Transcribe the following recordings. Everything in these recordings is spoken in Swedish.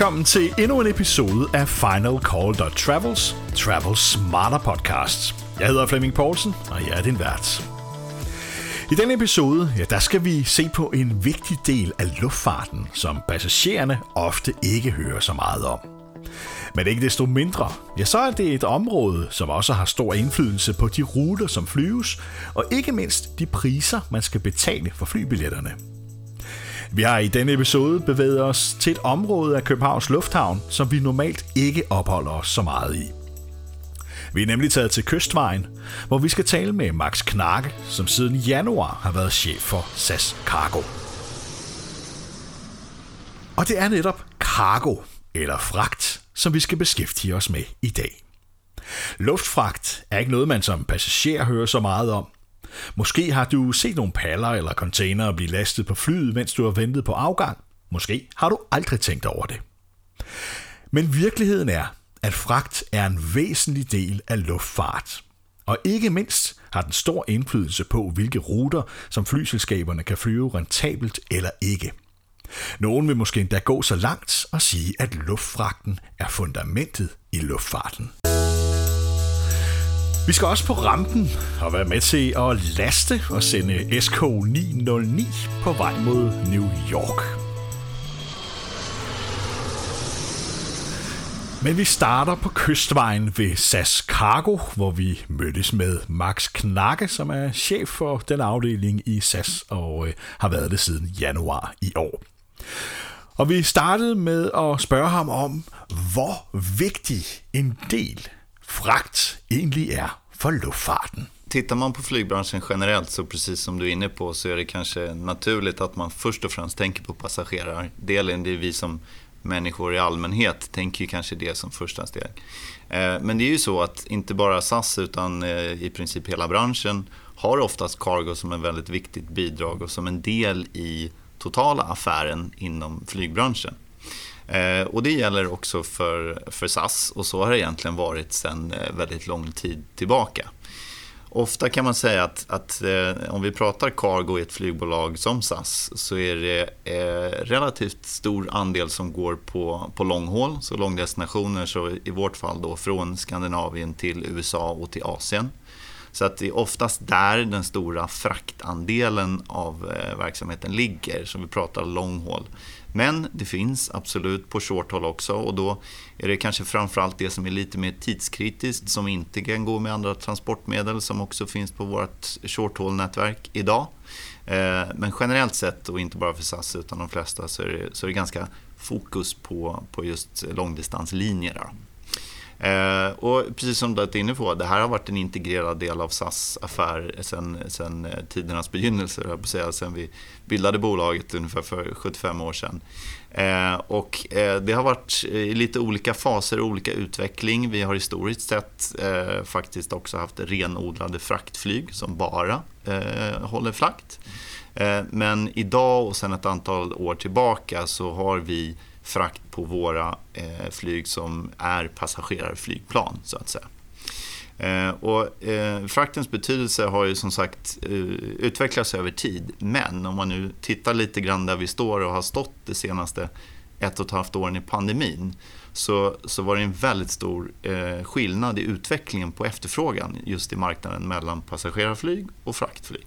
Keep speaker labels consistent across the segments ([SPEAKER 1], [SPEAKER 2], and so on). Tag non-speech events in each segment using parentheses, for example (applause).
[SPEAKER 1] Velkommen til endnu en episode af Final Call Travels, Travel Smarter Podcast. Jeg hedder Flemming Poulsen, og jeg er din vært. I denne episode, ja, der skal vi se på en vigtig del af luftfarten, som passagererne ofte ikke hører så meget om. Men ikke desto mindre, ja, så er det et område, som også har stor indflydelse på de ruter, som flyves, og ikke mindst de priser, man skal betale for flybilletterne. Vi har i denne episode bevæget os til et område af Københavns Lufthavn, som vi normalt ikke opholder os så meget i. Vi er nemlig taget til Kystvejen, hvor vi skal tale med Max Knakke, som siden januar har været chef for SAS Cargo. Og det er netop cargo, eller fragt, som vi skal beskæftige os med i dag. Luftfragt er ikke noget, man som passager hører så meget om. Måske har du set nogle paller eller containere blive lastet på flyet, mens du har ventet på afgang. Måske har du aldrig tænkt over det. Men virkeligheden er, at fragt er en væsentlig del af luftfart. Og ikke mindst har den stor indflydelse på, hvilke ruter, som flyselskaberne kan flyve rentabelt eller ikke. Nogen vil måske endda gå så langt og sige, at luftfragten er fundamentet i luftfarten. Vi skal også på rampen og være med til at laste og sende SK909 på vej mod New York. Men vi starter på kystvejen ved SAS Cargo, hvor vi mødtes med Max Knakke, som er chef for den afdeling i SAS og øh, har været det siden januar i år. Og vi startede med at spørge ham om, hvor vigtig en del fragt egentlig är för luftfarten.
[SPEAKER 2] Tittar man på flygbranschen generellt så precis som du är inne på så är det kanske naturligt att man först och främst tänker på passagerardelen. Det är vi som människor i allmänhet tänker ju kanske det som första steg. Eh, men det är ju så att inte bara SAS utan eh, i princip hela branschen har oftast cargo som ett väldigt viktigt bidrag och som en del i totala affären inom flygbranschen. Eh, och det gäller också för, för SAS och så har det egentligen varit sedan eh, väldigt lång tid tillbaka. Ofta kan man säga att, att eh, om vi pratar cargo i ett flygbolag som SAS så är det eh, relativt stor andel som går på, på långhåll, så långdestinationer, så i vårt fall då från Skandinavien till USA och till Asien. Så att det är oftast där den stora fraktandelen av eh, verksamheten ligger, så vi pratar långhåll. Men det finns absolut på short haul också och då är det kanske framförallt det som är lite mer tidskritiskt som inte kan gå med andra transportmedel som också finns på vårt short haul-nätverk idag. Eh, men generellt sett, och inte bara för SAS utan de flesta, så är det, så är det ganska fokus på, på just långdistanslinjer. Eh, och precis som du är inne på, det här har varit en integrerad del av SAS affär sedan, eh, tidernas begynnelse, jag säga, sedan vi bildade bolaget ungefär för 75 år sedan. Eh, och eh, det har varit i lite olika faser och olika utveckling. Vi har historiskt sett eh, faktiskt också haft renodlade fraktflyg som bara eh, håller frakt. Eh, men idag och sedan ett antal år tillbaka så har vi frakt på våra eh, flyg som är passagerarflygplan så att säga. Eh, och, eh, fraktens betydelse har ju som sagt eh, utvecklats över tid. Men om man nu tittar lite grann där vi står och har stått de senaste ett och ett halvt åren i pandemin så, så var det en väldigt stor eh, skillnad i utvecklingen på efterfrågan just i marknaden mellan passagerarflyg och fraktflyg.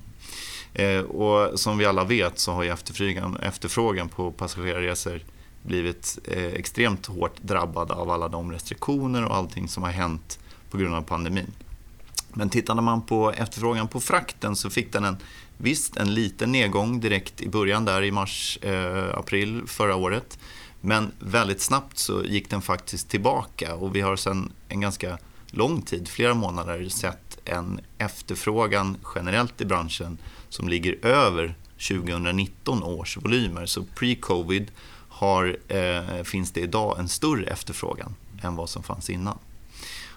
[SPEAKER 2] Eh, och som vi alla vet så har ju efterfrågan, efterfrågan på passagerarresor blivit eh, extremt hårt drabbad av alla de restriktioner och allting som har hänt på grund av pandemin. Men tittade man på efterfrågan på frakten så fick den en, visst en liten nedgång direkt i början där i mars, eh, april förra året. Men väldigt snabbt så gick den faktiskt tillbaka och vi har sedan en ganska lång tid, flera månader, sett en efterfrågan generellt i branschen som ligger över 2019 års volymer. Så pre-covid har, eh, finns det idag en större efterfrågan än vad som fanns innan.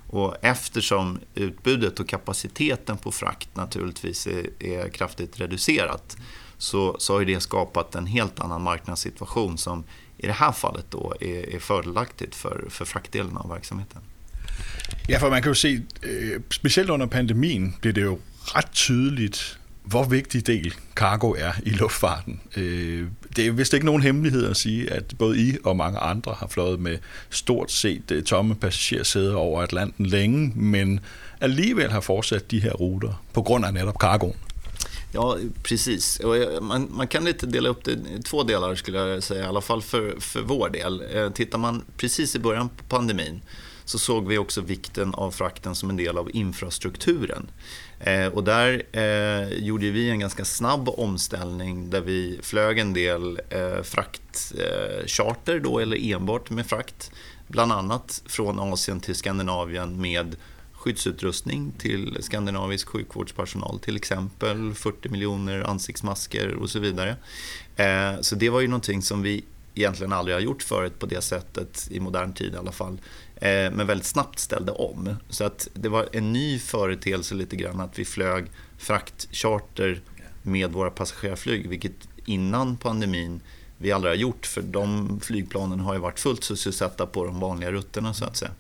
[SPEAKER 2] Och eftersom utbudet och kapaciteten på frakt naturligtvis är, är kraftigt reducerat så, så har det skapat en helt annan marknadssituation som i det här fallet då är, är fördelaktigt för, för fraktdelen av verksamheten.
[SPEAKER 1] Ja, för man kan ju se, eh, speciellt under pandemin blev det ju rätt tydligt hvor vigtig del cargo er i luftfarten. Øh, det er vist ikke nogen hemmelighed at sige, at både I og mange andre har fløjet med stort set øh, tomme passagersæder over Atlanten længe, men alligevel har fortsat de her ruter på grund af netop cargoen.
[SPEAKER 2] Ja, precis. Eh, man, man, kan lite dela upp det i två delar skulle jag säga, i alla fall för, för vår del. Eh, tittar man precis i början på pandemin så såg vi också vikten av frakten som en del av infrastrukturen. Eh, och där eh, gjorde vi en ganska snabb omställning där vi flög en del eh, fraktcharter då, eller enbart med frakt. Bland annat från Asien till Skandinavien med skyddsutrustning till skandinavisk sjukvårdspersonal till exempel, 40 miljoner ansiktsmasker och så vidare. Eh, så det var ju någonting som vi egentligen aldrig har gjort förut på det sättet, i modern tid i alla fall. Eh, men väldigt snabbt ställde om. Så att det var en ny företeelse lite grann att vi flög fraktcharter med våra passagerarflyg, vilket innan pandemin vi aldrig har gjort, för de flygplanen har ju varit fullt sysselsatta på de vanliga rutterna så att säga.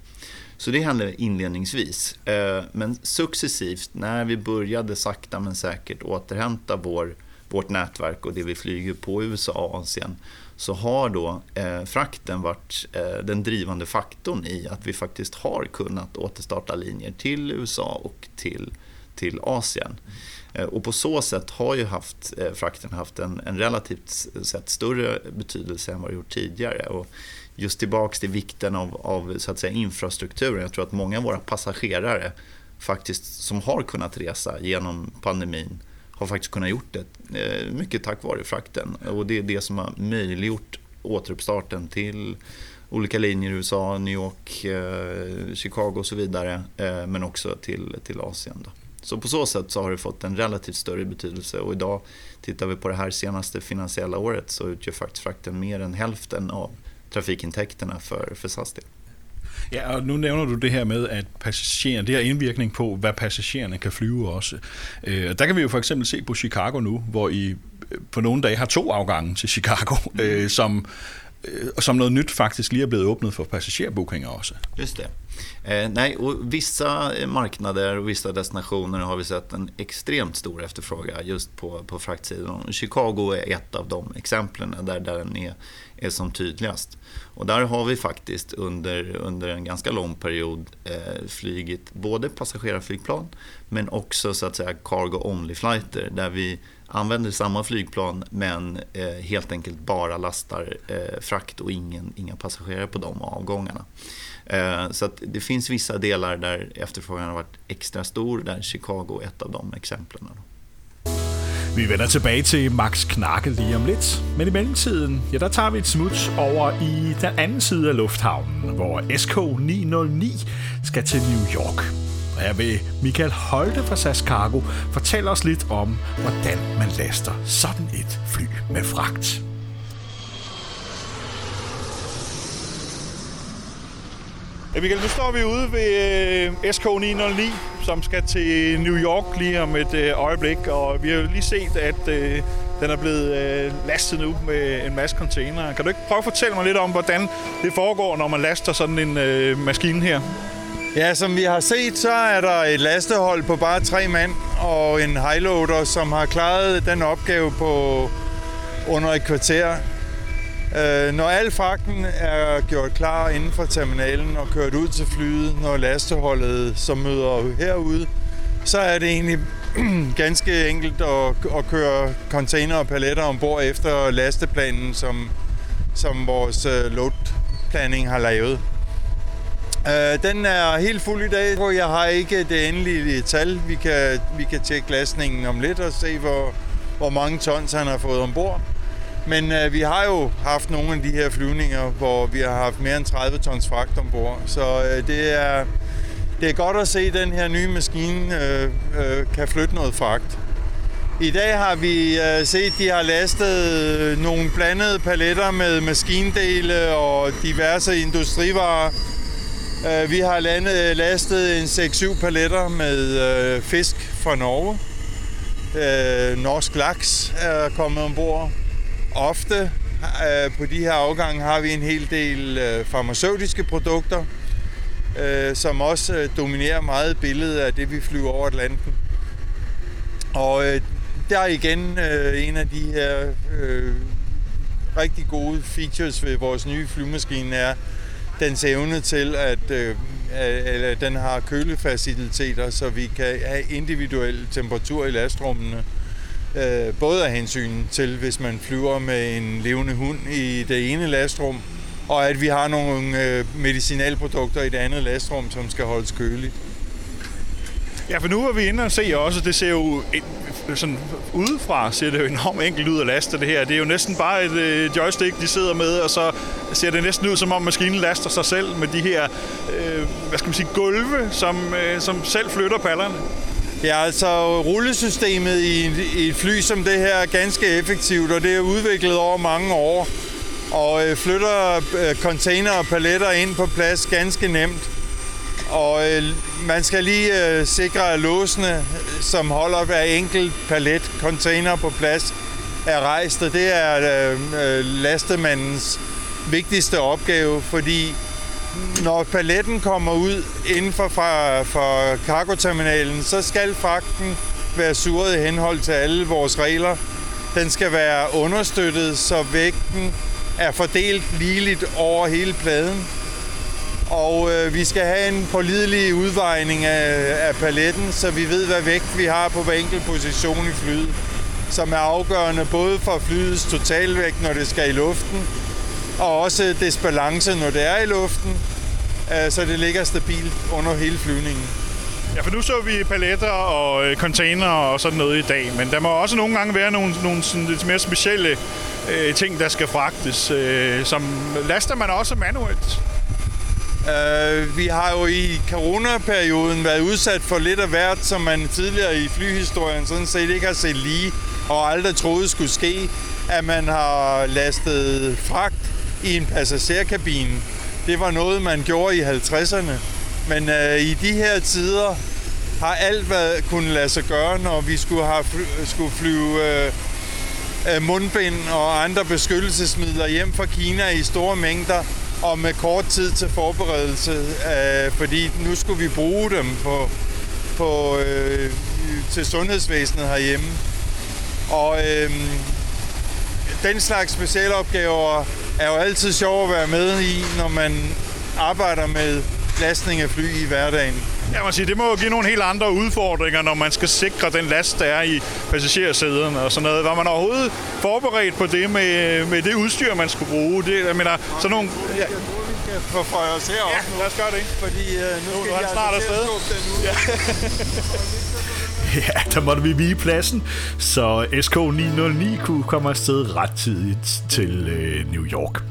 [SPEAKER 2] Så det hände inledningsvis. Eh, men successivt, när vi började sakta men säkert återhämta vår, vårt nätverk och det vi flyger på USA och Asien, så har då eh, frakten varit eh, den drivande faktorn i att vi faktiskt har kunnat återstarta linjer till USA och till, till Asien. Eh, och på så sätt har ju haft, eh, frakten haft en, en relativt sett större betydelse än vad det gjort tidigare. Och just tillbaks till vikten av, av så att säga, infrastrukturen. Jag tror att många av våra passagerare faktiskt, som har kunnat resa genom pandemin har faktiskt kunnat gjort det eh, mycket tack vare frakten. Och det är det som har möjliggjort återuppstarten till olika linjer i USA, New York, eh, Chicago och så vidare. Eh, men också till, till Asien. Då. Så på så sätt så har det fått en relativt större betydelse och idag tittar vi på det här senaste finansiella året så utgör faktiskt frakten mer än hälften av trafikintäkterna för, för SAS del.
[SPEAKER 1] Ja, og nu nævner du det her med, at passagererne, det har indvirkning på, hvad passagererne kan flyve også. Øh, der kan vi jo for eksempel se på Chicago nu, hvor I øh, på nogle dage har to afgange til Chicago, (laughs) mm. øh, som, øh, som noget nyt faktisk lige er blevet åbnet for passagerbookinger også.
[SPEAKER 2] Just det. Eh, nej, och vissa marknader och vissa destinationer har vi sett en extremt stor efterfrågan just på, på fraktsidan. Chicago är ett av de exemplen där, där den är, är som tydligast. Och där har vi faktiskt under, under en ganska lång period eh, flygit både passagerarflygplan men också så att säga cargo only flighter där vi använder samma flygplan men eh, helt enkelt bara lastar eh, frakt och ingen, inga passagerare på de avgångarna. Eh, så att det finns vissa delar där efterfrågan har varit extra stor, där Chicago är ett av de exemplen.
[SPEAKER 1] Vi vender tilbage til Max Knarke lige om lidt, men i mellemtiden, ja, der tager vi et smut over i den anden side af lufthavnen, hvor SK909 skal til New York. Og her vil Michael Holte fra SAS Cargo fortælle os lidt om, hvordan man laster sådan et fly med fragt. Ja, Michael, nu står vi ude ved øh, SK909, som skal til New York lige om et øh, øjeblik, og vi har jo lige set, at øh, den er blevet øh, lastet nu med en masse containere. Kan du ikke prøve at fortælle mig lidt om, hvordan det foregår, når man laster sådan en øh, maskine her?
[SPEAKER 3] Ja, som vi har set, så er der et lastehold på bare tre mand og en highloader, som har klaret den opgave på under et kvarter. Øh, når al fragten er gjort klar inden for terminalen og kørt ud til flyet, når lasteholdet så møder herude, så er det egentlig (clears throat) ganske enkelt at, at køre container og paletter ombord efter lasteplanen, som, som vores øh, load planning har lavet. Øh, den er helt fuld i dag, hvor jeg har ikke det endelige tal. Vi kan, vi kan tjekke lastningen om lidt og se, hvor, hvor mange tons han har fået ombord. Men øh, vi har jo haft nogle af de her flyvninger, hvor vi har haft mere end 30 tons fragt ombord. Så øh, det, er, det er godt at se, at den her nye maskine øh, øh, kan flytte noget fragt. I dag har vi øh, set, at de har lastet øh, nogle blandede paletter med maskindele og diverse industrivarer. Øh, vi har landet, øh, lastet en 6-7 paletter med øh, fisk fra Norge. Øh, norsk laks er kommet ombord ofte øh, på de her afgange har vi en hel del øh, farmaceutiske produkter, øh, som også øh, dominerer meget billedet af det, vi flyver over Atlanten. Og øh, der er igen øh, en af de her øh, rigtig gode features ved vores nye flymaskine er dens evne til, at øh, den har kølefaciliteter, så vi kan have individuel temperatur i lastrummene. Øh, både af hensyn til, hvis man flyver med en levende hund i det ene lastrum, og at vi har nogle øh, medicinalprodukter i det andet lastrum, som skal holdes køligt.
[SPEAKER 1] Ja, for nu er vi inde og se også, det ser jo sådan udefra ser det jo enormt enkelt ud at laste det her. Det er jo næsten bare et øh, joystick, de sidder med, og så ser det næsten ud, som om maskinen laster sig selv med de her, øh, hvad skal man sige, gulve, som, øh, som selv flytter pallerne.
[SPEAKER 3] Ja, altså rullesystemet i, i et fly som det her er ganske effektivt, og det er udviklet over mange år, og øh, flytter øh, container og paletter ind på plads ganske nemt. Og øh, man skal lige øh, sikre, at låsene, øh, som holder hver enkelt palet container på plads, er rejst. Og det er øh, øh, lastemandens vigtigste opgave, fordi når paletten kommer ud inden for, fra, for cargoterminalen, så skal fragten være suret i henhold til alle vores regler. Den skal være understøttet, så vægten er fordelt ligeligt over hele pladen. Og øh, vi skal have en pålidelig udvejning af, af paletten, så vi ved, hvad vægt vi har på hver enkelt position i flyet. Som er afgørende både for flyets totalvægt, når det skal i luften, og også dets balance, når det er i luften, øh, så det ligger stabilt under hele flyvningen.
[SPEAKER 1] Ja, for nu så vi paletter og øh, container og sådan noget i dag, men der må også nogle gange være nogle, nogle sådan lidt mere specielle øh, ting, der skal fragtes, øh, som laster man også manuelt.
[SPEAKER 3] Uh, vi har jo i coronaperioden været udsat for lidt af hvert, som man tidligere i flyhistorien sådan set ikke har set lige, og aldrig troede skulle ske, at man har lastet fragt i en passagerkabine. Det var noget, man gjorde i 50'erne. Men øh, i de her tider har alt været kunnet lade sig gøre, når vi skulle, have fly, skulle flyve øh, øh, mundbind og andre beskyttelsesmidler hjem fra Kina i store mængder, og med kort tid til forberedelse, øh, fordi nu skulle vi bruge dem på, på, øh, til sundhedsvæsenet herhjemme. Og øh, den slags specialopgaver er jo altid sjov at være med i, når man arbejder med lastning af fly i hverdagen.
[SPEAKER 1] Ja, man siger, det må jo give nogle helt andre udfordringer, når man skal sikre den last, der er i passagersæderne og sådan noget. Var man overhovedet forberedt på det med, med det udstyr, man skulle bruge? Det, jeg mener, sådan nogle... Ja.
[SPEAKER 3] Jeg tror, vi kan forføje os heroppe
[SPEAKER 1] ja, lad os gøre det.
[SPEAKER 3] Fordi uh, nu,
[SPEAKER 1] nu
[SPEAKER 3] skal
[SPEAKER 1] er
[SPEAKER 3] jeg
[SPEAKER 1] snart afsted.
[SPEAKER 3] Ja. (laughs) (laughs)
[SPEAKER 1] Ja, der måtte vi vige pladsen, så SK909 kunne komme afsted ret tidligt til øh, New York.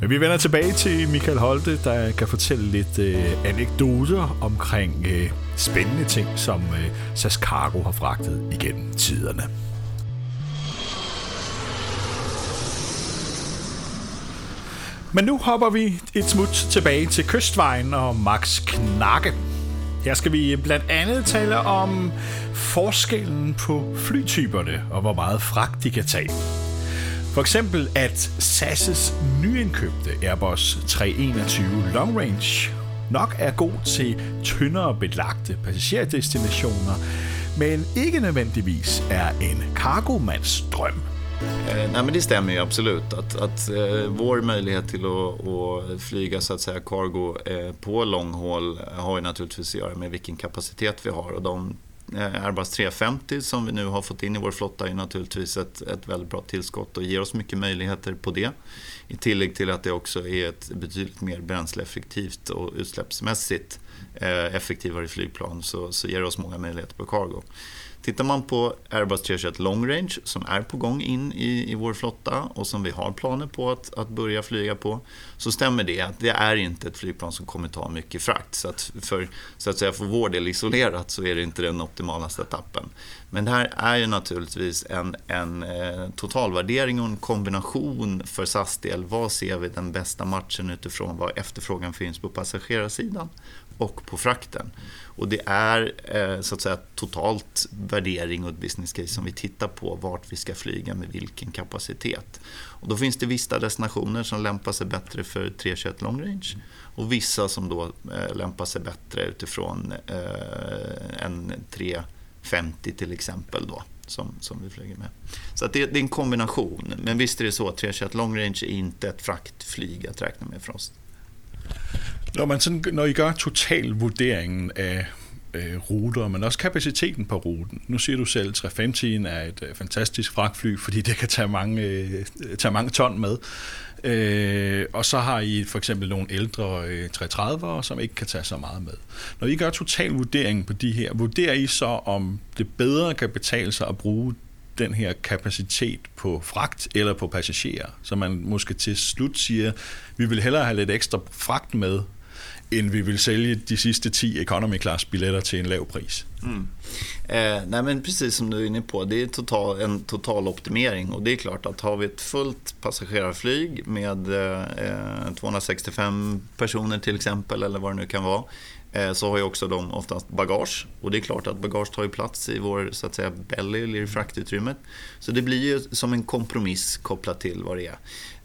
[SPEAKER 1] Men vi vender tilbage til Michael Holte, der kan fortælle lidt øh, anekdoter omkring øh, spændende ting, som øh, SAS Cargo har fragtet igennem tiderne. Men nu hopper vi et smut tilbage til Kystvejen og Max Knakke. Her skal vi blandt andet tale om forskellen på flytyperne og hvor meget fragt de kan tage. For eksempel at SAS' nyindkøbte Airbus 321 Long Range nok er god til tyndere belagte passagerdestinationer, men ikke nødvendigvis er en kargomands drøm.
[SPEAKER 2] Eh, nej men det stämmer ju absolut. Att, att eh, vår möjlighet till att, att, flyga så att säga cargo eh, på långhåll har ju naturligtvis att göra med vilken kapacitet vi har. Och de eh, Airbus 350 som vi nu har fått in i vår flotta är naturligtvis ett, ett väldigt bra tillskott och ger oss mycket möjligheter på det. I tillägg till att det också är ett betydligt mer bränsleeffektivt och utsläppsmässigt eh, effektivare flygplan så, så ger det oss många möjligheter på cargo. Tittar man på Airbus 321 Long Range som är på gång in i, i vår flotta och som vi har planer på att, att börja flyga på så stämmer det att det är inte ett flygplan som kommer ta mycket frakt. Så att för, så att säga, för vår del isolerat så är det inte den optimala setupen. Men det här är ju naturligtvis en, en eh, totalvärdering och en kombination för SAS del. Vad ser vi den bästa matchen utifrån vad efterfrågan finns på passagerarsidan och på frakten. Och det är eh, så att säga totalt värdering och ett business case som vi tittar på vart vi ska flyga med vilken kapacitet. Och då finns det vissa destinationer som lämpar sig bättre för 321 long range och vissa som då eh, lämpar sig bättre utifrån eh, en 350 till exempel. Då. som, som vi flyger med. Så att det, det är en kombination. Men visst är det så att 321 long range är inte ett fraktflyg att räkna med för oss.
[SPEAKER 4] Når, man sådan, når I gør totalvurderingen af øh, ruter, men også kapaciteten på ruten. Nu siger du selv, at 350 er et øh, fantastisk fragtfly, fordi det kan tage mange, øh, tage mange ton med. Øh, og så har I for eksempel nogle ældre øh, 330'ere, som ikke kan tage så meget med. Når I gør totalvurderingen på de her, vurderer I så, om det bedre kan betale sig at bruge den her kapacitet på fragt eller på passagerer, så man måske til slut siger, vi vil hellere have lidt ekstra fragt med, end vi vill sälja de sista 10 economy class-biljetter till en låg pris. Mm.
[SPEAKER 2] Eh, nej men precis som du är inne på, det är total, en total optimering och det är klart att har vi ett fullt passagerarflyg med eh, 265 personer till exempel eller vad det nu kan vara Eh, så har ju också de oftast bagage. Och det är klart att bagage tar ju plats i vår så att säga, belly eller i fraktutrymmet. Så det blir ju som en kompromiss kopplat till vad det är.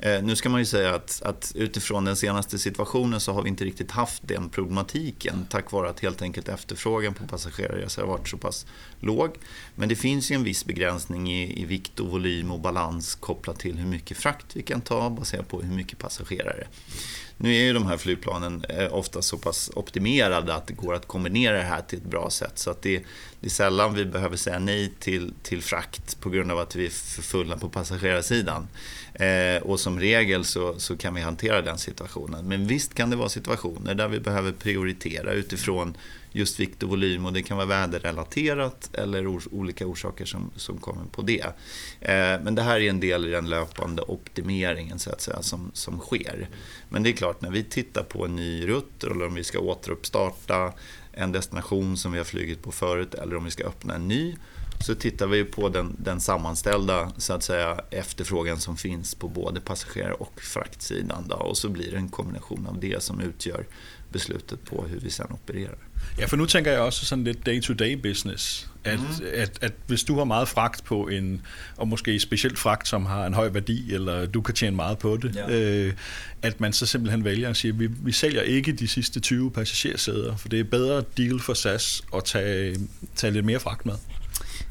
[SPEAKER 2] Eh, nu ska man ju säga att, att utifrån den senaste situationen så har vi inte riktigt haft den problematiken tack vare att helt enkelt efterfrågan på passagerarresor har varit så pass låg. Men det finns ju en viss begränsning i, i vikt och volym och balans kopplat till hur mycket frakt vi kan ta baserat på hur mycket passagerare. Nu är ju de här flygplanen eh, ofta så pass optimerade att det går att kombinera det här till ett bra sätt. Så att det, det är sällan vi behöver säga nej till, till frakt på grund av att vi är för fulla på passagerarsidan. Eh, och som som regel så, så kan vi hantera den situationen. Men visst kan det vara situationer där vi behöver prioritera utifrån just vikt och volym och det kan vara väderrelaterat eller or olika orsaker som, som kommer på det. Eh, men det här är en del i den löpande optimeringen så att säga, som, som sker. Men det är klart, när vi tittar på en ny rutt eller om vi ska återuppstarta en destination som vi har flugit på förut eller om vi ska öppna en ny så tittar vi på den, den sammanställda så att säga, efterfrågan som finns på både passagerar och fraktsidan. Då, och så blir det en kombination av det som utgör beslutet på hur vi sen opererar.
[SPEAKER 4] Ja, for nu tænker jeg også sådan lidt day-to-day business. At, mm. at, at hvis du har meget fragt på en, og måske specielt fragt, som har en høj værdi, eller du kan tjene meget på det, ja. øh, at man så simpelthen vælger at sige, at vi, vi sælger ikke de sidste 20 passagersæder, for det er bedre deal for SAS at tage, tage lidt mere fragt med.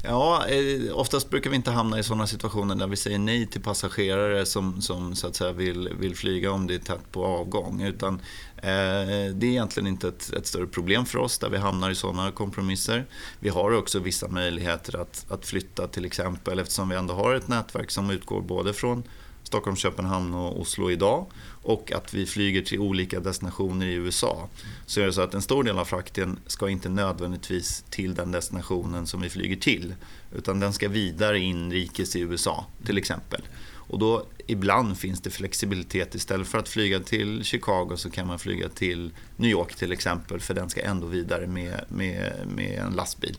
[SPEAKER 2] Ja, eh, oftast brukar vi inte hamna i sådana situationer där vi säger nej till passagerare som, som så att säga vill, vill flyga om det är tätt på avgång. Utan eh, det är egentligen inte ett, ett, större problem för oss där vi hamnar i sådana kompromisser. Vi har också vissa möjligheter att, att flytta till exempel eftersom vi ändå har ett nätverk som utgår både från Stockholm, Köpenhamn och Oslo idag och att vi flyger till olika destinationer i USA. Så är det så att en stor del av frakten ska inte nödvändigtvis till den destinationen som vi flyger till. Utan den ska vidare inrikes i USA till exempel. Och då ibland finns det flexibilitet. Istället för att flyga till Chicago så kan man flyga till New York till exempel. För den ska ändå vidare med, med, med en lastbil.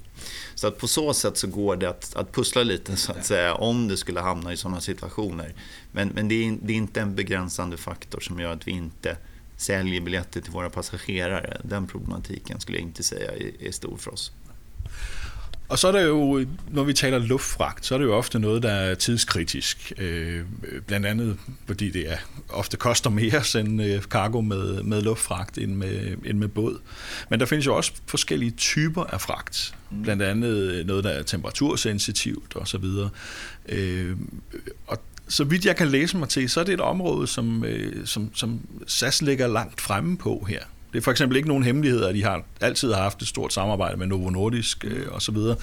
[SPEAKER 2] Så att på så sätt så går det att, att pussla lite så att säga om det skulle hamna i sådana situationer. Men, men det, är, det är inte en begränsande faktor som gör att vi inte säljer biljetter till våra passagerare. Den problematiken skulle jag inte säga är, är stor för oss.
[SPEAKER 4] Og så er det jo, når vi taler luftfragt, så er det jo ofte noget, der er tidskritisk. Øh, blandt andet, fordi det er, ofte koster mere at sende øh, cargo med, med luftfragt end med, end med båd. Men der findes jo også forskellige typer af fragt. Mm. Blandt andet noget, der er temperatursensitivt osv. Øh, og så vidt jeg kan læse mig til, så er det et område, som, øh, som, som SAS ligger langt fremme på her. Det er for eksempel ikke nogen hemmelighed, at de har altid har haft et stort samarbejde med Novo Nordisk øh, og så videre.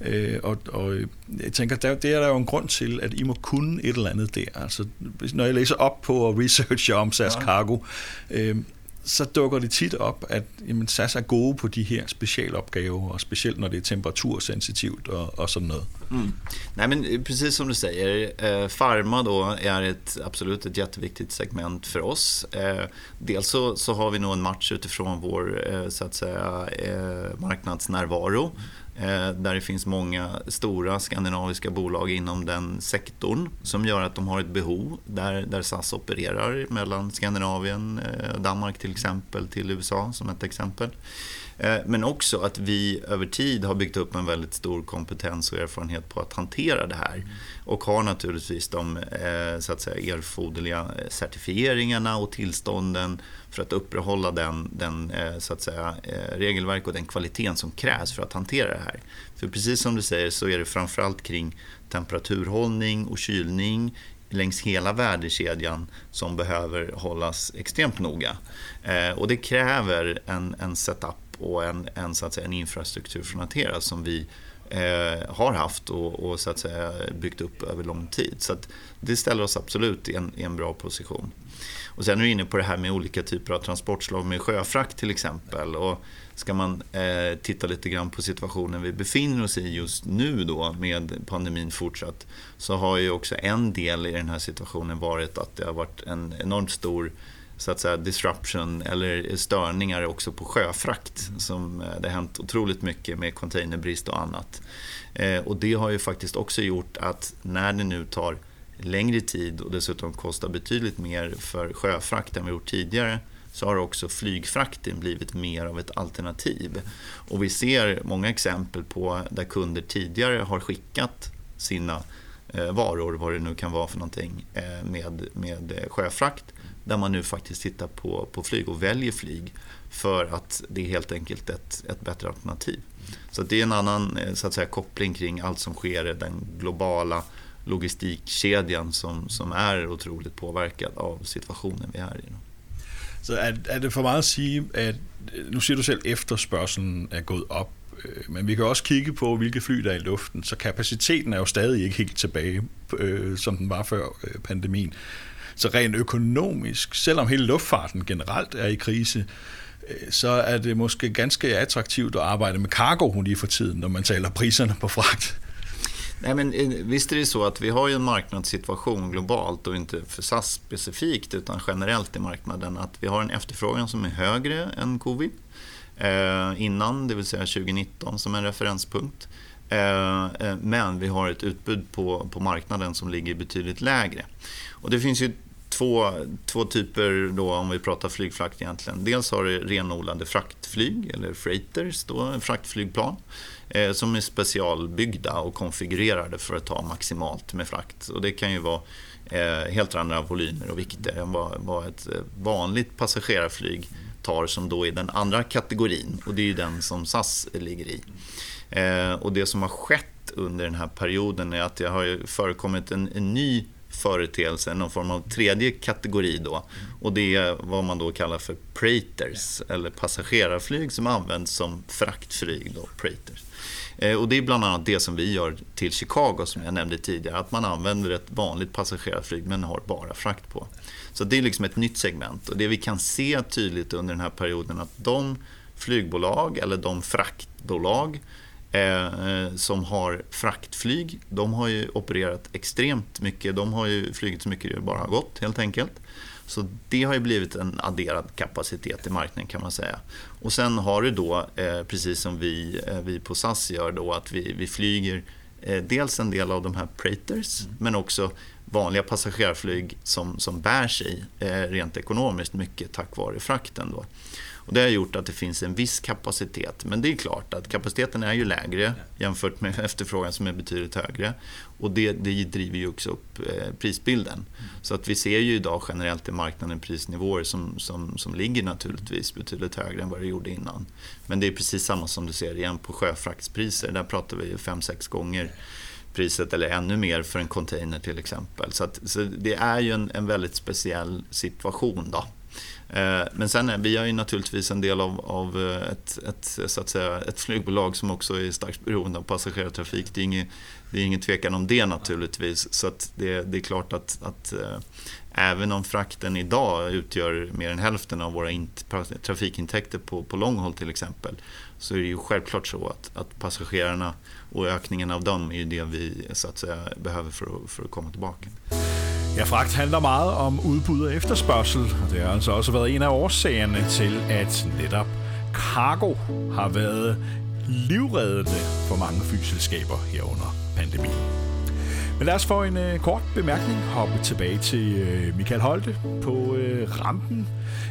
[SPEAKER 4] Øh, og, og øh, jeg tænker, der, det er der jo en grund til, at I må kunne et eller andet der. Altså, når jeg læser op på og researcher om SAS Cargo, øh, så dukker det tit op, at jamen, SAS er gode på de her specialopgaver, og speciellt när det är temperatursensitivt och, och noget. Mm.
[SPEAKER 2] Nej, men eh, precis som du säger, eh, Pharma då är ett, absolut ett jätteviktigt segment för oss. Eh, dels så, så har vi nog en match utifrån vår eh, så att säga, eh, marknadsnärvaro. Eh, där det finns många stora skandinaviska bolag inom den sektorn som gör att de har ett behov där, där SAS opererar mellan Skandinavien, eh, Danmark till exempel, till USA som ett exempel. Eh, men också att vi över tid har byggt upp en väldigt stor kompetens och erfarenhet på att hantera det här. Och har naturligtvis de eh, så att säga, erforderliga eh, certifieringarna och tillstånden för att upprätthålla den, den så att säga, regelverk och den kvaliteten som krävs för att hantera det här. För precis som du säger så är det framförallt kring temperaturhållning och kylning längs hela värdekedjan som behöver hållas extremt noga. Och det kräver en, en setup och en, en, så att säga, en infrastruktur från Atera som vi eh, har haft och, och, så att säga, byggt upp över lång tid. Så det ställer oss absolut i en, i en bra position. Och sen är du inne på det här med olika typer av transportslag med sjöfrakt till exempel. Och ska man eh, titta lite grann på situationen vi befinner oss i just nu då med pandemin fortsatt så har ju också en del i den här situationen varit att det har varit en enormt stor så att säga disruption eller störningar också på sjöfrakt. Som eh, det har hänt otroligt mycket med containerbrist och annat. Eh, och det har ju faktiskt också gjort att när det nu tar längre tid och dessutom kostar betydligt mer för sjöfrakt än vi gjort tidigare så har också flygfrakten blivit mer av ett alternativ. Och vi ser många exempel på där kunder tidigare har skickat sina eh, varor, vad det nu kan vara för någonting, med, med sjöfrakt där man nu faktiskt tittar på, på flyg och väljer flyg för att det är helt enkelt ett, ett bättre alternativ. Så det är en annan eh, så att säga, koppling kring allt som sker i den globala logistikkedjan som, som är otroligt påverkad av situationen vi är i.
[SPEAKER 1] Så är, är det för meget att säga att, øh, nu ser du själv at efterspørgselen er gået op, øh, men vi kan också kigge på, hvilke fly der er i luften, så kapaciteten är ju stadig inte helt tillbaka øh, som den var før pandemin. pandemien. Så rent økonomisk, selvom hele luftfarten generelt er i krise, øh, så er det måske ganske attraktivt at arbejde med cargo lige for tiden, når man taler priserne på fragt.
[SPEAKER 2] Nej, men eh, visst är det så att vi har ju en marknadssituation globalt och inte för SAS specifikt utan generellt i marknaden att vi har en efterfrågan som är högre än covid eh, innan, det vill säga 2019 som en referenspunkt. Eh, eh, men vi har ett utbud på, på marknaden som ligger betydligt lägre. Och det finns ju två, två typer då om vi pratar flygfrakt egentligen. Dels har du renodlade fraktflyg eller freighters, då, fraktflygplan. Eh, som är specialbyggda och konfigurerade för att ta maximalt med frakt. Och det kan ju vara eh, helt andra volymer och vikter än vad, vad ett eh, vanligt passagerarflyg tar som då är den andra kategorin och det är ju den som SAS ligger i. Eh, och det som har skett under den här perioden är att det har förekommit en, en ny företeelse, någon form av tredje kategori då. Och det är vad man då kallar för praters, eller passagerarflyg som används som fraktflyg. Då, praters. Eh, och det är bland annat det som vi gör till Chicago som jag nämnde tidigare. Att man använder ett vanligt passagerarflyg men har bara frakt på. Så det är liksom ett nytt segment. Och det vi kan se tydligt under den här perioden att de flygbolag eller de fraktbolag som har fraktflyg, de har ju opererat extremt mycket. De har ju flugit så mycket det bara har gått helt enkelt. Så det har ju blivit en adderad kapacitet i marknaden kan man säga. Och sen har du då, eh, precis som vi, eh, vi på SAS gör, då, att vi, vi flyger eh, dels en del av de här praters, mm. men också vanliga passagerarflyg som, som bär sig eh, rent ekonomiskt mycket tack vare frakten. Då. Och det har gjort att det finns en viss kapacitet. Men det är klart att kapaciteten är ju lägre jämfört med efterfrågan som är betydligt högre. Och det, det driver ju också upp eh, prisbilden. Så att vi ser ju idag generellt i marknaden prisnivåer som, som, som ligger naturligtvis betydligt högre än vad det gjorde innan. Men det är precis samma som du ser igen på sjöfraktspriser. Där pratar vi 5-6 gånger priset eller ännu mer för en container till exempel. Så, att, så det är ju en, en väldigt speciell situation. Då. Eh, men sen är vi är ju naturligtvis en del av, av eh, ett, ett, så att säga, ett flygbolag som också är starkt beroende av passagerartrafik. Det är ingen, det är ingen tvekan om det naturligtvis. Så det, det, är klart att, att även om frakten idag utgör mer än hälften av våra in, trafikintäkter på, på långhåll till exempel så är det ju självklart så att, att passagerarna och ökningen av dem är det vi så att säga, behöver för att, för att komma tillbaka.
[SPEAKER 1] Ja, fragt handler meget om udbud og efterspørgsel, og det har altså også været en af årsagerne til, at netop cargo har været livreddende for mange flyselskaber herunder pandemien. Men lad os få en øh, kort bemærkning hoppe tilbage til øh, Michael Holte på øh, rampen,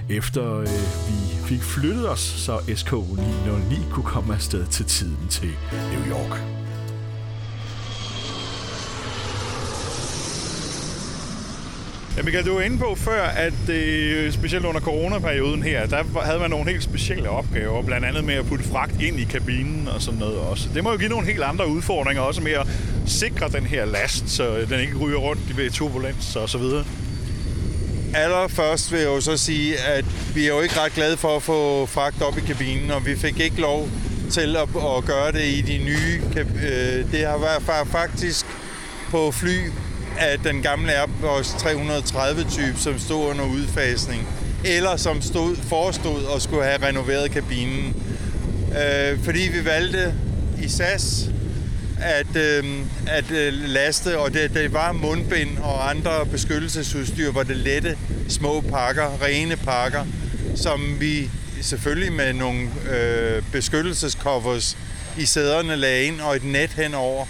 [SPEAKER 1] efter øh, vi fik flyttet os, så SK909 kunne komme afsted til tiden til New York.
[SPEAKER 4] Ja, Michael, du var inde på før, at øh, specielt under coronaperioden her, der havde man nogle helt specielle opgaver, blandt andet med at putte fragt ind i kabinen og sådan noget også. Det må jo give nogle helt andre udfordringer, også med at sikre den her last, så den ikke ryger rundt ved turbulens og så videre.
[SPEAKER 3] Allerførst vil jeg jo så sige, at vi er jo ikke ret glade for at få fragt op i kabinen, og vi fik ikke lov til at, at gøre det i de nye. Øh, det har været faktisk på fly af den gamle Airbus 330-type, som stod under udfasning, eller som stod, forestod og skulle have renoveret kabinen. Øh, fordi vi valgte i SAS at, øh, at øh, laste, og det, det var mundbind og andre beskyttelsesudstyr, hvor det lette små pakker, rene pakker, som vi selvfølgelig med nogle øh, beskyttelsescovers i sæderne lagde ind og et net henover.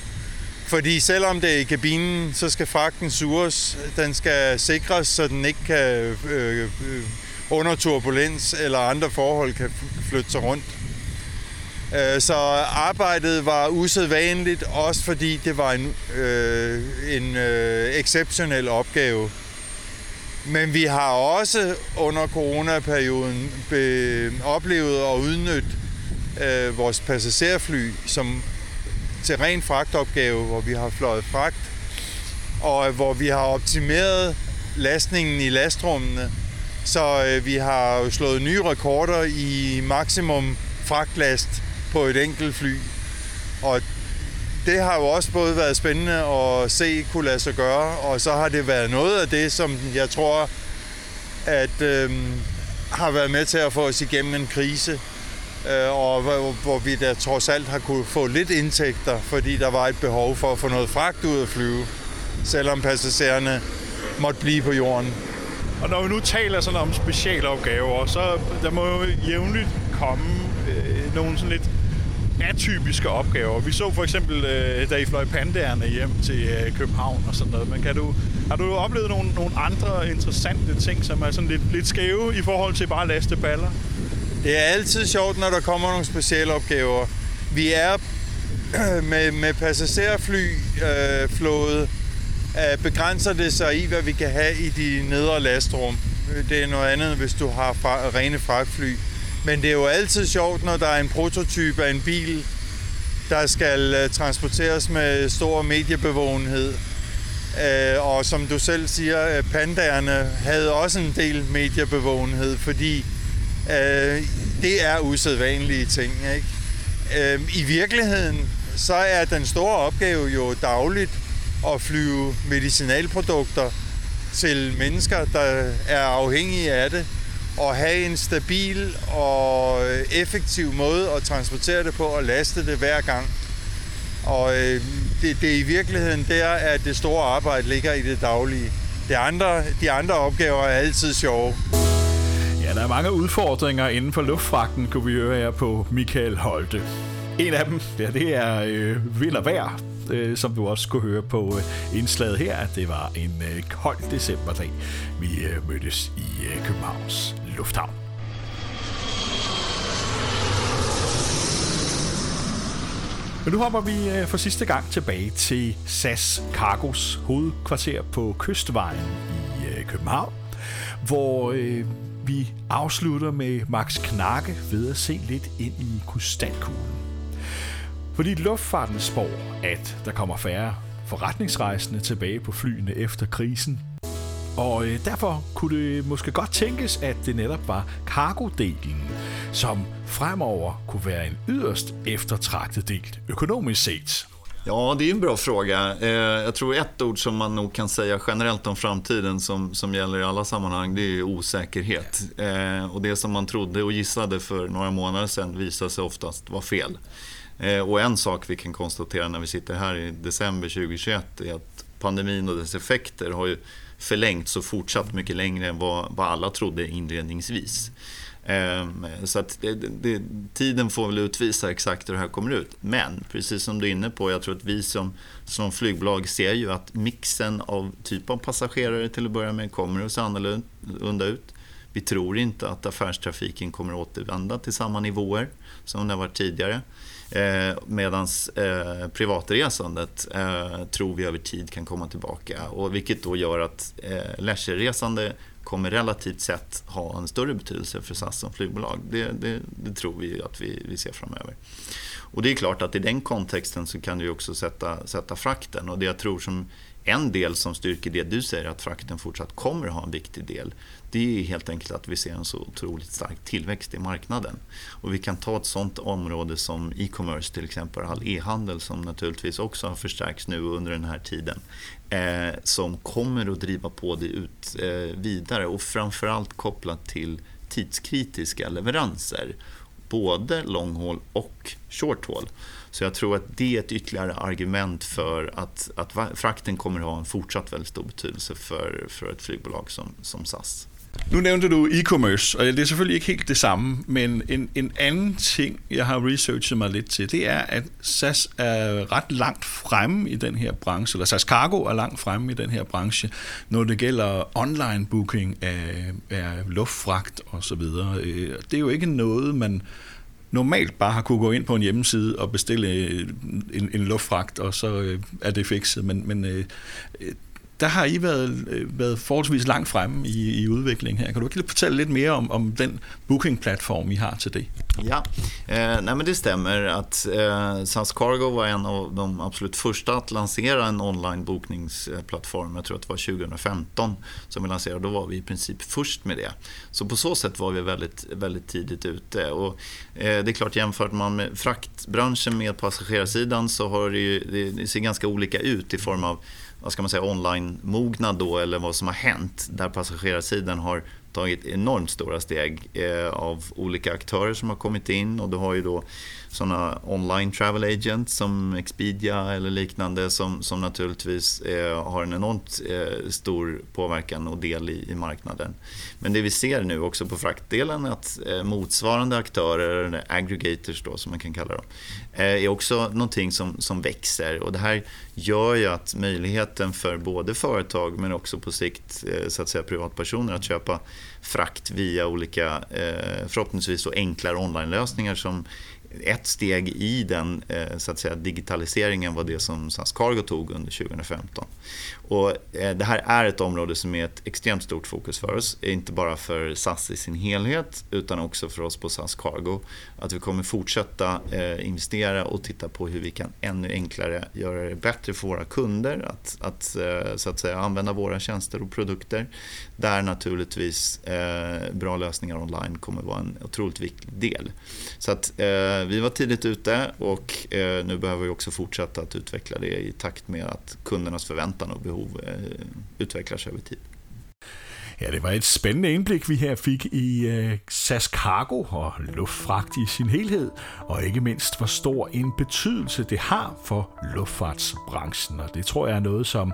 [SPEAKER 3] Fordi selvom det er i kabinen, så skal fragten sures. Den skal sikres, så den ikke kan øh, øh under turbulens eller andre forhold kan flytte sig rundt. Øh, så arbejdet var usædvanligt, også fordi det var en, øh, en øh, exceptionel opgave. Men vi har også under coronaperioden be, oplevet og udnyttet øh, vores passagerfly som til ren fragtopgave, hvor vi har fløjet fragt, og øh, hvor vi har optimeret lastningen i lastrummene. Så øh, vi har jo slået nye rekorder i maksimum fragtlast på et enkelt fly. Og det har jo også både været spændende at se kunne lade sig gøre, og så har det været noget af det, som jeg tror, at øh, har været med til at få os igennem en krise Øh, og hvor, vi da trods alt har kunne få lidt indtægter, fordi der var et behov for at få noget fragt ud at flyve, selvom passagererne måtte blive på jorden.
[SPEAKER 4] Og når vi nu taler sådan om specialopgaver, så der må jo jævnligt komme øh, nogle sådan lidt atypiske opgaver. Vi så for eksempel, øh, da I fløj pandærerne hjem til øh, København og sådan noget. Men kan du, har du oplevet nogle, nogle andre interessante ting, som er sådan lidt, lidt skæve i forhold til bare at laste baller?
[SPEAKER 3] Det är alltid sjovt, när det kommer några specialuppgifter. Vi är (clears throat) med, med passagerfly äh, flåde, øh, det sig i, vad vi kan ha i de nedre lastrum. Det är något annat om du har fra, rena fragtfly. Men det är ju alltid sjovt, när det är en prototyp av en bil, der skal transporteras transporteres med stor mediebevågenhed. Och som du själv säger, pandaerne hade också en del mediebevågenhed, fordi Øh, det er usædvanlige ting. Ikke? Øh, I virkeligheden så er den store opgave jo dagligt at flyve medicinalprodukter til mennesker, der er afhængige af det, og have en stabil og effektiv måde at transportere det på og laste det hver gang. Og øh, det, det er i virkeligheden der, at det store arbejde ligger i det daglige. Det andre, de andre opgaver er altid sjove.
[SPEAKER 1] Der er mange udfordringer inden for luftfragten, kunne vi høre her på Michael Holte. En af dem, ja, det er øh, vind og vejr, øh, som du også kunne høre på øh, indslaget her, at det var en øh, kold decemberdag, vi øh, mødtes i øh, Københavns Lufthavn. Men nu hopper vi øh, for sidste gang tilbage til SAS Cargos hovedkvarter på Kystvejen i øh, København, hvor øh, vi afslutter med Max Knakke ved at se lidt ind i krystalkuglen. Fordi luftfarten spår, at der kommer færre forretningsrejsende tilbage på flyene efter krisen. Og øh, derfor kunne det måske godt tænkes, at det netop var kargodelen, som fremover kunne være en yderst eftertragtet del økonomisk set.
[SPEAKER 2] Ja, det är en bra fråga. Eh, jag tror ett ord som man nog kan säga generellt om framtiden som, som gäller i alla sammanhang, det är osäkerhet. Eh, och det som man trodde och gissade för några månader sedan visar sig oftast vara fel. Eh, och en sak vi kan konstatera när vi sitter här i december 2021 är att pandemin och dess effekter har ju förlängts och fortsatt mycket längre än vad, vad alla trodde inledningsvis. Ehm, så att det, det, tiden får väl utvisa exakt hur det här kommer ut. Men precis som du är inne på, jag tror att vi som, som flygbolag ser ju att mixen av typ av passagerare till att börja med kommer att se annorlunda ut. Vi tror inte att affärstrafiken kommer att återvända till samma nivåer som det har varit tidigare. Eh, Medan eh, privatresandet eh, tror vi över tid kan komma tillbaka. Och vilket då gör att eh, leisureresande kommer relativt sett ha en större betydelse för SAS som flygbolag. Det, det, det tror vi att vi, vi, ser framöver. Och det är klart att i den kontexten så kan du också sätta, sätta frakten. Och det jag tror som en del som styrker det du säger, att frakten fortsatt kommer att ha en viktig del, det är helt enkelt att vi ser en så otroligt stark tillväxt i marknaden. Och vi kan ta ett sånt område som e-commerce till exempel, all e-handel som naturligtvis också har förstärkts nu under den här tiden. Eh, som kommer att driva på det ut eh, vidare och framförallt kopplat till tidskritiska leveranser. Både long haul och short haul. Så jag tror att det är ett ytterligare argument för att, att frakten kommer att ha en fortsatt väldigt stor betydelse för, för ett flygbolag som, som SAS.
[SPEAKER 1] Nu nämnde du e-commerce, och det är selvfølgelig ikke helt det samme, men en, en anden ting, jeg har researchet mig lidt til, det er, at SAS er ret langt fremme i den her branche, eller SAS Cargo er langt fremme i den her branche, når det gælder online booking af, af luftfragt osv. Øh, det er jo ikke noget, man normalt bare har kunne gå ind på en hjemmeside og bestille en, en luftfragt, og så øh, er det fikset. Men, men øh, der har I været, øh, været forholdsvis langt fremme i, i udviklingen her. Kan du ikke fortælle lidt mere om, om den booking-platform I har til det?
[SPEAKER 2] Ja, eh, nej men det stämmer att eh, SAS Cargo var en av de absolut första att lansera en online-bokningsplattform. Jag tror att det var 2015 som vi lanserade. Då var vi i princip först med det. Så på så sätt var vi väldigt, väldigt tidigt ute. Och, eh, det är klart, jämfört man med fraktbranschen med passagerarsidan så har det, ju, det, det ser ganska olika ut i form av vad ska man säga, online-mognad då, eller vad som har hänt, där passagerarsidan har tagit enormt stora steg eh, av olika aktörer som har kommit in. Och du har ju då sådana online travel agents som Expedia eller liknande som, som naturligtvis eh, har en enormt eh, stor påverkan och del i, i, marknaden. Men det vi ser nu också på fraktdelen är att eh, motsvarande aktörer, aggregators då som man kan kalla dem, eh, är också någonting som, som växer och det här gör ju att möjligheten för både företag men också på sikt eh, så att säga privatpersoner att köpa frakt via olika eh, förhoppningsvis så enklare online-lösningar som ett steg i den eh, så att säga, digitaliseringen var det som SAS Cargo tog under 2015. Och eh, det här är ett område som är ett extremt stort fokus för oss. Inte bara för SAS i sin helhet utan också för oss på SAS Cargo. Att vi kommer fortsätta eh, investera och titta på hur vi kan ännu enklare göra det bättre för våra kunder att, att, så att säga, använda våra tjänster och produkter. Där naturligtvis bra lösningar online kommer vara en otroligt viktig del. Så att Eh, vi var tidigt ute och eh, nu behöver vi också fortsätta att utveckla det i takt med att kundernas förväntan och behov eh, utvecklas utvecklar sig över tid.
[SPEAKER 1] Ja, det var et spændende indblik, vi her fik i øh, SAS Cargo og luftfragt i sin helhed, og ikke mindst, hvor stor en betydelse det har for luftfartsbranchen. Og det tror jeg er noget, som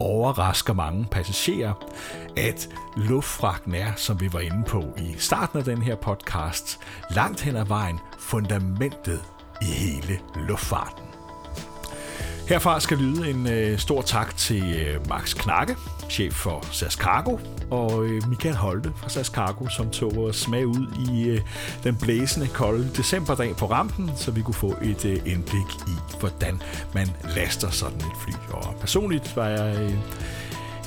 [SPEAKER 1] overrasker mange passagerer, at luftfragten er, som vi var inde på i starten af den her podcast, langt hen ad vejen fundamentet i hele luftfarten. Herfra skal lyde en øh, stor tak til øh, Max Knakke, chef for SAS Cargo, og øh, Michael Holte fra SAS Cargo, som tog os med ud i øh, den blæsende kolde decemberdag på rampen, så vi kunne få et øh, indblik i, hvordan man laster sådan et fly. Og personligt var jeg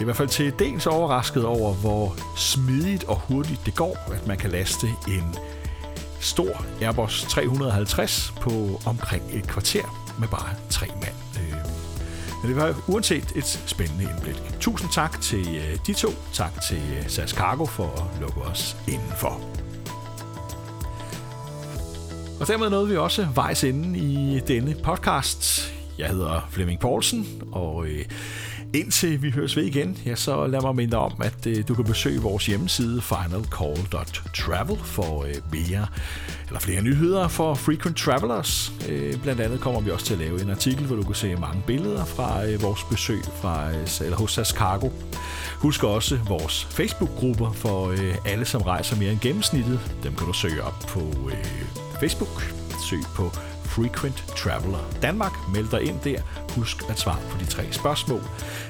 [SPEAKER 1] i hvert fald til dels overrasket over, hvor smidigt og hurtigt det går, at man kan laste en stor Airbus 350 på omkring et kvarter med bare tre mand. Men det var uanset et spændende indblik. Tusind tak til øh, de to. Tak til øh, SAS Cargo for at lukke os indenfor. Og dermed nåede vi også vejs inden i denne podcast. Jeg hedder Flemming Poulsen, og øh, Indtil vi høres ved igen, ja, så lad mig minde om, at øh, du kan besøge vores hjemmeside finalcall.travel for øh, mere eller flere nyheder for frequent travelers. Øh, blandt andet kommer vi også til at lave en artikel, hvor du kan se mange billeder fra øh, vores besøg fra, øh, eller hos SAS Cargo. Husk også vores Facebook-grupper for øh, alle, som rejser mere end gennemsnittet. Dem kan du søge op på øh, Facebook. Søg på Frequent Traveler Danmark. Meld dig ind der. Husk at svare på de tre spørgsmål.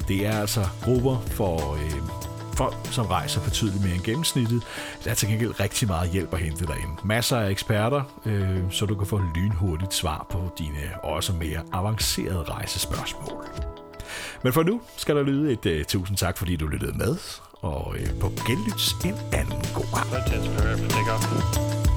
[SPEAKER 1] Det er altså grupper for øh, folk, som rejser betydeligt mere end gennemsnittet. Der er til gengæld rigtig meget hjælp at hente derinde. Masser af eksperter, øh, så du kan få lynhurtigt svar på dine også mere avancerede rejsespørgsmål. Men for nu skal der lyde et uh, tusind tak, fordi du lyttede med, og uh, på genlyts en anden god
[SPEAKER 4] aften.